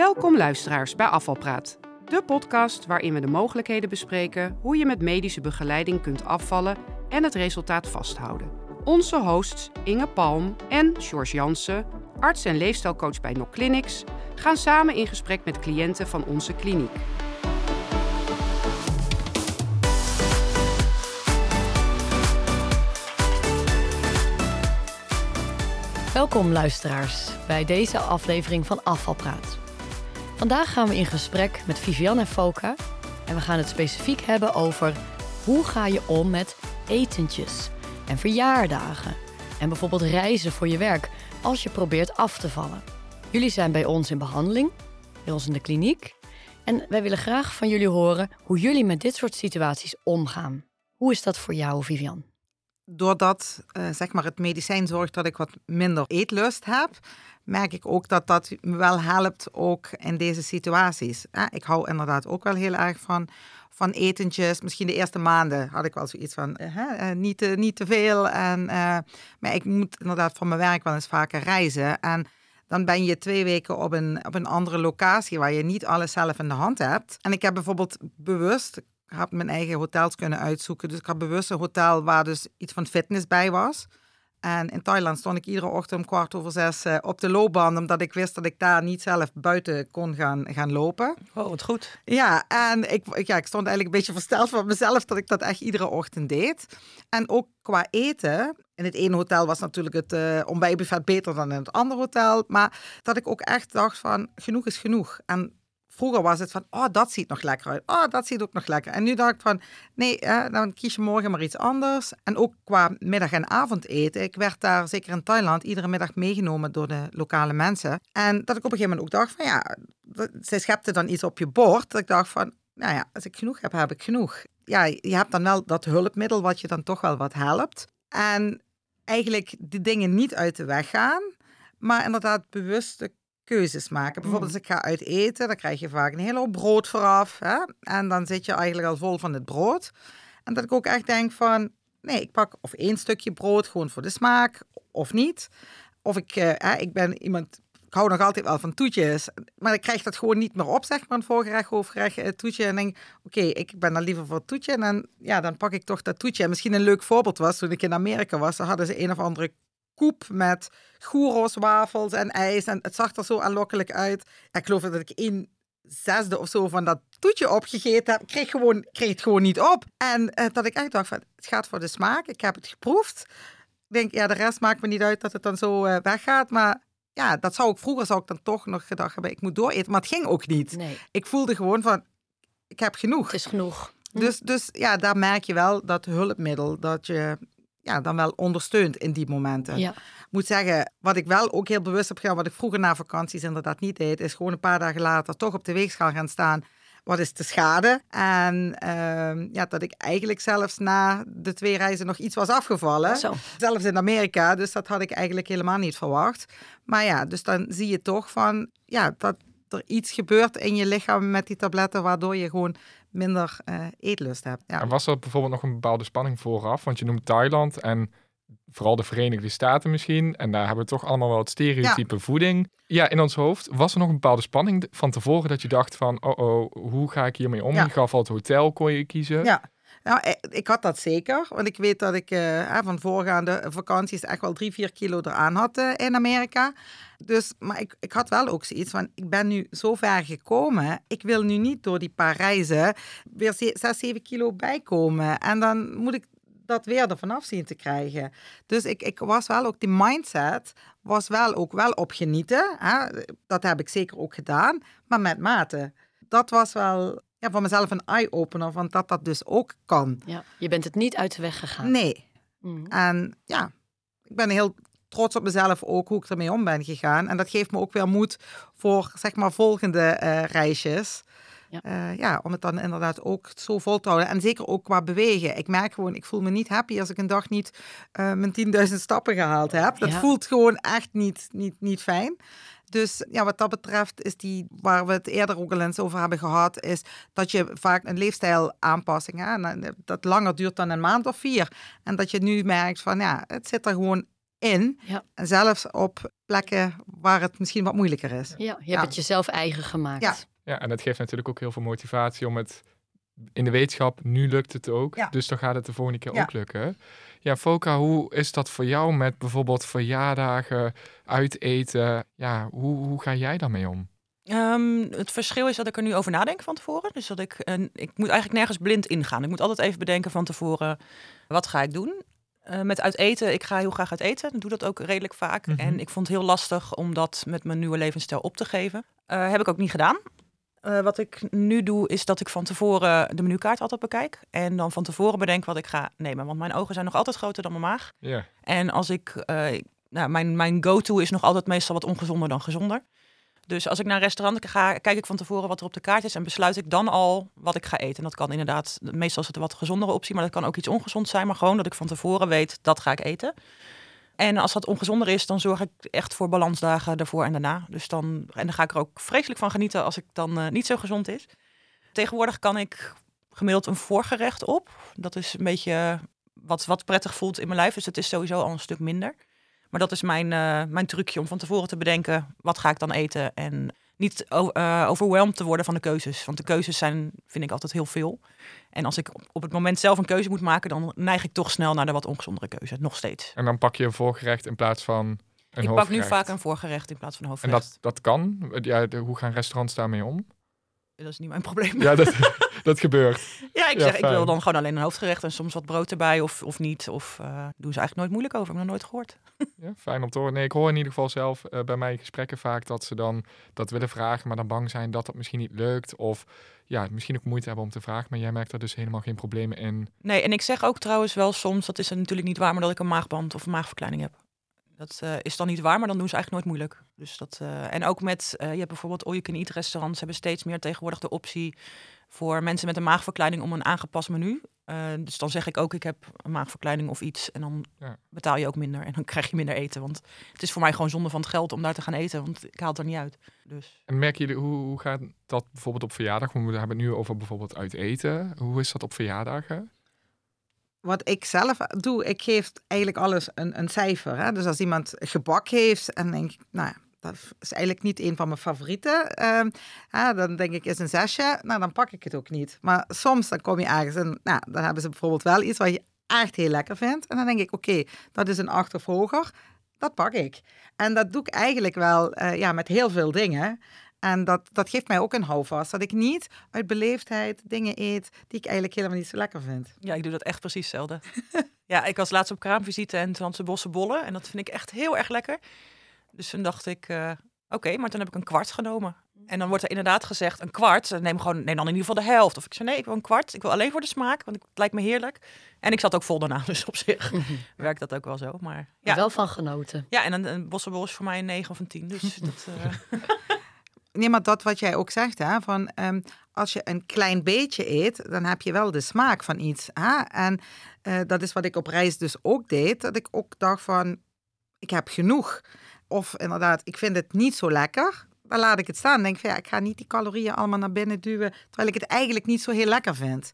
Welkom luisteraars bij Afvalpraat. De podcast waarin we de mogelijkheden bespreken hoe je met medische begeleiding kunt afvallen en het resultaat vasthouden. Onze hosts Inge Palm en George Jansen, arts en leefstijlcoach bij NOC Clinics, gaan samen in gesprek met cliënten van onze kliniek. Welkom luisteraars bij deze aflevering van Afvalpraat. Vandaag gaan we in gesprek met Vivianne en Foka en we gaan het specifiek hebben over hoe ga je om met etentjes en verjaardagen en bijvoorbeeld reizen voor je werk als je probeert af te vallen. Jullie zijn bij ons in behandeling, bij ons in de kliniek en wij willen graag van jullie horen hoe jullie met dit soort situaties omgaan. Hoe is dat voor jou, Vivian? Doordat uh, zeg maar het medicijn zorgt dat ik wat minder eetlust heb, merk ik ook dat dat me wel helpt ook in deze situaties. ik hou inderdaad ook wel heel erg van, van etentjes. Misschien de eerste maanden had ik wel zoiets van uh, niet, te, niet te veel. En, maar ik moet inderdaad van mijn werk wel eens vaker reizen. En dan ben je twee weken op een, op een andere locatie waar je niet alles zelf in de hand hebt. En ik heb bijvoorbeeld bewust heb mijn eigen hotels kunnen uitzoeken. Dus ik had bewust een hotel waar dus iets van fitness bij was. En in Thailand stond ik iedere ochtend om kwart over zes uh, op de loopband, omdat ik wist dat ik daar niet zelf buiten kon gaan, gaan lopen. Oh, wat goed. Ja, en ik, ja, ik stond eigenlijk een beetje versteld van mezelf dat ik dat echt iedere ochtend deed. En ook qua eten. In het ene hotel was natuurlijk het uh, ontbijtbuffet beter dan in het andere hotel. Maar dat ik ook echt dacht van, genoeg is genoeg. En Vroeger was het van, oh, dat ziet nog lekker uit. Oh, dat ziet ook nog lekker. En nu dacht ik van, nee, dan kies je morgen maar iets anders. En ook qua middag- en avondeten. Ik werd daar, zeker in Thailand, iedere middag meegenomen door de lokale mensen. En dat ik op een gegeven moment ook dacht van, ja, zij schepte dan iets op je bord. Dat ik dacht van, nou ja, als ik genoeg heb, heb ik genoeg. Ja, je hebt dan wel dat hulpmiddel wat je dan toch wel wat helpt. En eigenlijk die dingen niet uit de weg gaan, maar inderdaad bewust keuzes maken. Bijvoorbeeld als ik ga uit eten, dan krijg je vaak een hele hoop brood vooraf. Hè? En dan zit je eigenlijk al vol van het brood. En dat ik ook echt denk van, nee, ik pak of één stukje brood gewoon voor de smaak, of niet. Of ik, uh, ik ben iemand, ik hou nog altijd wel van toetjes, maar ik krijg dat gewoon niet meer op, zeg maar, een voorgerecht, hoofdgerecht, uh, toetje. En denk, oké, ik ben dan liever voor het toetje. En dan, ja, dan pak ik toch dat toetje. En misschien een leuk voorbeeld was, toen ik in Amerika was, dan hadden ze een of andere koep met churros, wafels en ijs. En het zag er zo aanlokkelijk uit. Ik geloof dat ik één zesde of zo van dat toetje opgegeten heb. Ik kreeg, gewoon, kreeg het gewoon niet op. En uh, dat ik echt dacht van, het gaat voor de smaak. Ik heb het geproefd. Ik denk, ja, de rest maakt me niet uit dat het dan zo uh, weggaat. Maar ja, dat zou ik vroeger zou ik dan toch nog gedacht hebben, ik moet dooreten. Maar het ging ook niet. Nee. Ik voelde gewoon van, ik heb genoeg. Het is genoeg. Dus, dus ja, daar merk je wel dat hulpmiddel, dat je ja, dan wel ondersteunt in die momenten. Ja. moet zeggen, wat ik wel ook heel bewust heb gedaan, wat ik vroeger na vakanties inderdaad niet deed, is gewoon een paar dagen later toch op de weegschaal gaan staan. Wat is de schade? En uh, ja, dat ik eigenlijk zelfs na de twee reizen nog iets was afgevallen. Zo. Zelfs in Amerika, dus dat had ik eigenlijk helemaal niet verwacht. Maar ja, dus dan zie je toch van, ja, dat er iets gebeurt in je lichaam met die tabletten, waardoor je gewoon minder uh, eetlust hebt. Ja. En was er bijvoorbeeld nog een bepaalde spanning vooraf? Want je noemt Thailand en vooral de Verenigde Staten misschien. En daar hebben we toch allemaal wel het stereotype voeding. Ja, in ons hoofd. Was er nog een bepaalde spanning van tevoren dat je dacht van... oh oh, hoe ga ik hiermee om? Ja. Al het hotel, kon je kiezen. Ja. Nou, ik had dat zeker. Want ik weet dat ik uh, van voorgaande vakanties echt wel drie, vier kilo eraan had uh, in Amerika. Dus, maar ik, ik had wel ook zoiets van, ik ben nu zo ver gekomen. Ik wil nu niet door die paar reizen weer zes, zeven kilo bijkomen. En dan moet ik dat weer ervan af zien te krijgen. Dus ik, ik was wel ook, die mindset was wel ook wel op genieten. Hè? Dat heb ik zeker ook gedaan, maar met mate. Dat was wel ja, voor mezelf een eye-opener, want dat dat dus ook kan. Ja, je bent het niet uit de weg gegaan. Nee. Mm. En ja, ik ben heel trots op mezelf ook hoe ik ermee om ben gegaan. En dat geeft me ook weer moed voor, zeg maar, volgende uh, reisjes. Ja. Uh, ja, om het dan inderdaad ook zo vol te houden. En zeker ook qua bewegen. Ik merk gewoon, ik voel me niet happy als ik een dag niet uh, mijn 10.000 stappen gehaald heb. Dat ja. voelt gewoon echt niet, niet, niet fijn. Dus ja, wat dat betreft is die, waar we het eerder ook al eens over hebben gehad, is dat je vaak een leefstijlaanpassing, hè, dat langer duurt dan een maand of vier. En dat je nu merkt van ja, het zit er gewoon in. Ja. En zelfs op plekken waar het misschien wat moeilijker is. Ja, je hebt Ja. het jezelf eigen gemaakt. Ja. Ja, en dat geeft natuurlijk ook heel veel motivatie om het in de wetenschap, nu lukt het ook. Ja. Dus dan gaat het de volgende keer Ja. ook lukken. Ja, Foka, hoe is dat voor jou met bijvoorbeeld verjaardagen, uiteten? Ja, hoe, hoe ga jij daarmee om? Ehm, het verschil is dat ik er nu over nadenk van tevoren. Dus dat ik, een, ik moet eigenlijk nergens blind ingaan. Ik moet altijd even bedenken van tevoren, wat ga ik doen? Eh, met uit eten, ik ga heel graag uit eten. Ik doe dat ook redelijk vaak. Mhm. En ik vond het heel lastig om dat met mijn nieuwe levensstijl op te geven. Eh, heb ik ook niet gedaan. Eh, wat ik nu doe, is dat ik van tevoren de menukaart altijd bekijk. En dan van tevoren bedenk wat ik ga nemen. Want mijn ogen zijn nog altijd groter dan mijn maag. Ja, En als ik, nou, mijn, mijn go-to is nog altijd meestal wat ongezonder dan gezonder. Dus als ik naar een restaurant ga, kijk ik van tevoren wat er op de kaart is en besluit ik dan al wat ik ga eten. En dat kan inderdaad, meestal is het een wat gezondere optie, maar dat kan ook iets ongezond zijn. Maar gewoon dat ik van tevoren weet, dat ga ik eten. En als dat ongezonder is, dan zorg ik echt voor balansdagen daarvoor en daarna. Dus dan, en dan ga ik er ook vreselijk van genieten als ik dan eh, niet zo gezond is. Tegenwoordig kan ik gemiddeld een voorgerecht op. Dat is een beetje wat, wat prettig voelt in mijn lijf. Dus het is sowieso al een stuk minder. Maar dat is mijn, eh, mijn trucje om van tevoren te bedenken, wat ga ik dan eten? En niet o- eh, overwhelmed te worden van de keuzes. Want de keuzes zijn, vind ik, altijd heel veel. En als ik op- het moment zelf een keuze moet maken, dan neig ik toch snel naar de wat ongezondere keuze. Nog steeds. en dan pak je een voorgerecht in plaats van een ik pak nu hoofdgerecht. vaak een voorgerecht in plaats van een En hoofdgerecht. dat, dat kan? Ja, de- hoe gaan restaurants daarmee om? Dat is niet mijn probleem. Ja, dat, dat gebeurt. Ja, ik Ja, zeg, ik wil dan gewoon alleen een hoofdgerecht en soms wat brood erbij of, of niet. Of eh, doen ze eigenlijk nooit moeilijk over. Ik heb nog nooit gehoord. Ja, fijn om te horen. Nee, ik hoor in ieder geval zelf eh, bij mij gesprekken vaak dat ze dan dat willen vragen, maar dan bang zijn dat dat misschien niet lukt. Of ja, misschien ook moeite hebben om te vragen. Maar jij merkt daar dus helemaal geen problemen in. Nee, en ik zeg ook trouwens wel soms, dat is natuurlijk niet waar, maar dat ik een maagband of een maagverkleining heb. Dat eh, is dan niet waar, maar dan doen ze eigenlijk nooit moeilijk. Dus dat, eh, en ook met, eh, je hebt bijvoorbeeld all you can eat restaurants hebben steeds meer tegenwoordig de optie voor mensen met een maagverkleining om een aangepast menu. Dus dan zeg ik ook, ik heb een maagverkleining of iets. En dan Ja. betaal je ook minder en dan krijg je minder eten. Want het is voor mij gewoon zonde van het geld om daar te gaan eten, want ik haal het er niet uit. Dus. En merken jullie, hoe, hoe gaat dat bijvoorbeeld op verjaardag? We hebben het nu over bijvoorbeeld uit eten. Hoe is dat op verjaardagen? Wat ik zelf doe, ik geef eigenlijk alles een, een cijfer. Hè? Dus als iemand gebak heeft en denk ik, nou ja, dat is eigenlijk niet een van mijn favorieten. ehm, dan denk ik, is een zesje. Nou, dan pak ik het ook niet. Maar soms dan kom je ergens en nou, dan hebben ze bijvoorbeeld wel iets wat je echt heel lekker vindt. En dan denk ik, oké, dat is een acht of hoger. Dat pak ik. En dat doe ik eigenlijk wel eh, ja, met heel veel dingen. En dat, dat geeft mij ook een houvast. Dat ik niet uit beleefdheid dingen eet die ik eigenlijk helemaal niet zo lekker vind. Ja, ik doe dat echt precies hetzelfde. ja, ik was laatst op kraamvisite en toen had ze bosse bollen. En dat vind ik echt heel erg lekker. Dus toen dacht ik, eh, oké, maar toen heb ik een kwart genomen. En dan wordt er inderdaad gezegd, een kwart, neem, gewoon, neem dan in ieder geval de helft. Of ik zei, nee, ik wil een kwart. Ik wil alleen voor de smaak, want het lijkt me heerlijk. En ik zat ook vol daarna, dus op zich werkt dat ook wel zo. Maar ja, Wel van genoten. ja en een, een bossenbol is voor mij een 9 of een 10. Dus dat, eh, Nee, maar dat wat jij ook zegt, hè, van ehm, als je een klein beetje eet, dan heb je wel de smaak van iets. Hè? En eh, dat is wat ik op reis dus ook deed, dat ik ook dacht van, ik heb genoeg. Of inderdaad, ik vind het niet zo lekker, dan laat ik het staan. Denk van, ja, ik ga niet die calorieën allemaal naar binnen duwen, terwijl ik het eigenlijk niet zo heel lekker vind.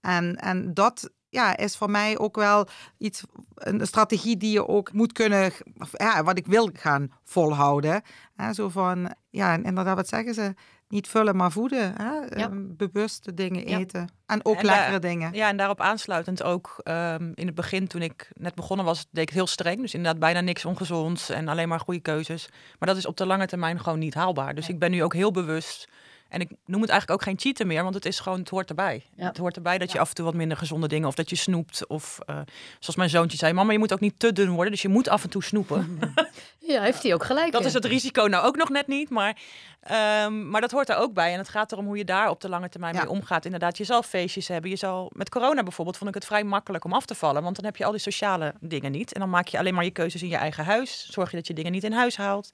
En, en dat ja, is voor mij ook wel iets, een strategie die je ook moet kunnen, ja, wat ik wil gaan volhouden. Hè, zo van, ja, en inderdaad, wat zeggen ze? Niet vullen, maar voeden. Hè? Ehm, bewuste dingen Ja. eten. En ook En daar- lekkere dingen. Ja, en daarop aansluitend ook ehm, in het begin toen ik net begonnen was, deed ik het heel streng. Dus inderdaad bijna niks ongezonds en alleen maar goede keuzes. Maar dat is op de lange termijn gewoon niet haalbaar. Dus ik ben nu ook heel bewust. En ik noem het eigenlijk ook geen cheaten meer, want het is gewoon, het hoort erbij. Ja. Het hoort erbij dat je af en toe wat minder gezonde dingen of dat je snoept. Of eh, zoals mijn zoontje zei, mama, je moet ook niet te dun worden, dus je moet af en toe snoepen. Ja, heeft hij ook gelijk. Dat in. is het risico nou ook nog net niet, maar, ehm, maar dat hoort er ook bij. En het gaat erom hoe je daar op de lange termijn Ja. mee omgaat. Inderdaad, je zal feestjes hebben. Je zal, met corona bijvoorbeeld vond ik het vrij makkelijk om af te vallen. Want dan heb je al die sociale dingen niet. En dan maak je alleen maar je keuzes in je eigen huis. Zorg je dat je dingen niet in huis haalt.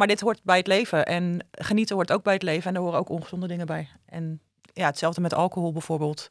Maar dit hoort bij het leven. En genieten hoort ook bij het leven. En er horen ook ongezonde dingen bij. En ja, hetzelfde met alcohol bijvoorbeeld.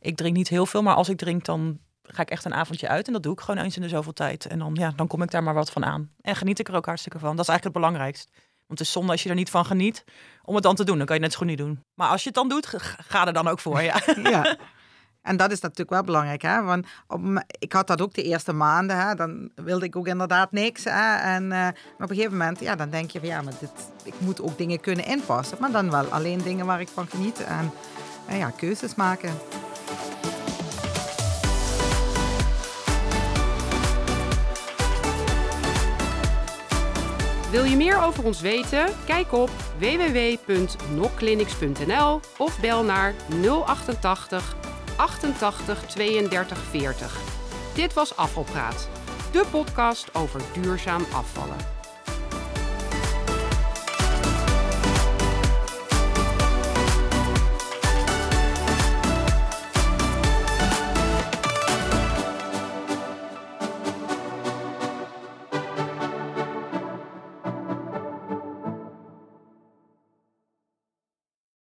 Ik drink niet heel veel, maar als ik drink dan ga ik echt een avondje uit. En dat doe ik gewoon eens in de zoveel tijd. En dan, ja, dan kom ik daar maar wat van aan. En geniet ik er ook hartstikke van. Dat is eigenlijk het belangrijkst. Want het is zonde als je er niet van geniet om het dan te doen. Dan kan je het net zo goed niet doen. Maar als je het dan doet, ga er dan ook voor. Ja. Ja. En dat is natuurlijk wel belangrijk. Hè? Want op, ik had dat ook de eerste maanden. Hè? Dan wilde ik ook inderdaad niks. Hè? En uh, op een gegeven moment, ja, dan denk je van ja, maar dit, ik moet ook dingen kunnen inpassen. Maar dan wel alleen dingen waar ik van geniet. En ja, keuzes maken. Wil je meer over ons weten? Kijk op www.nokclinics.nl of bel naar 088 88 32 40. Dit was Afvalpraat, de podcast over duurzaam afvallen.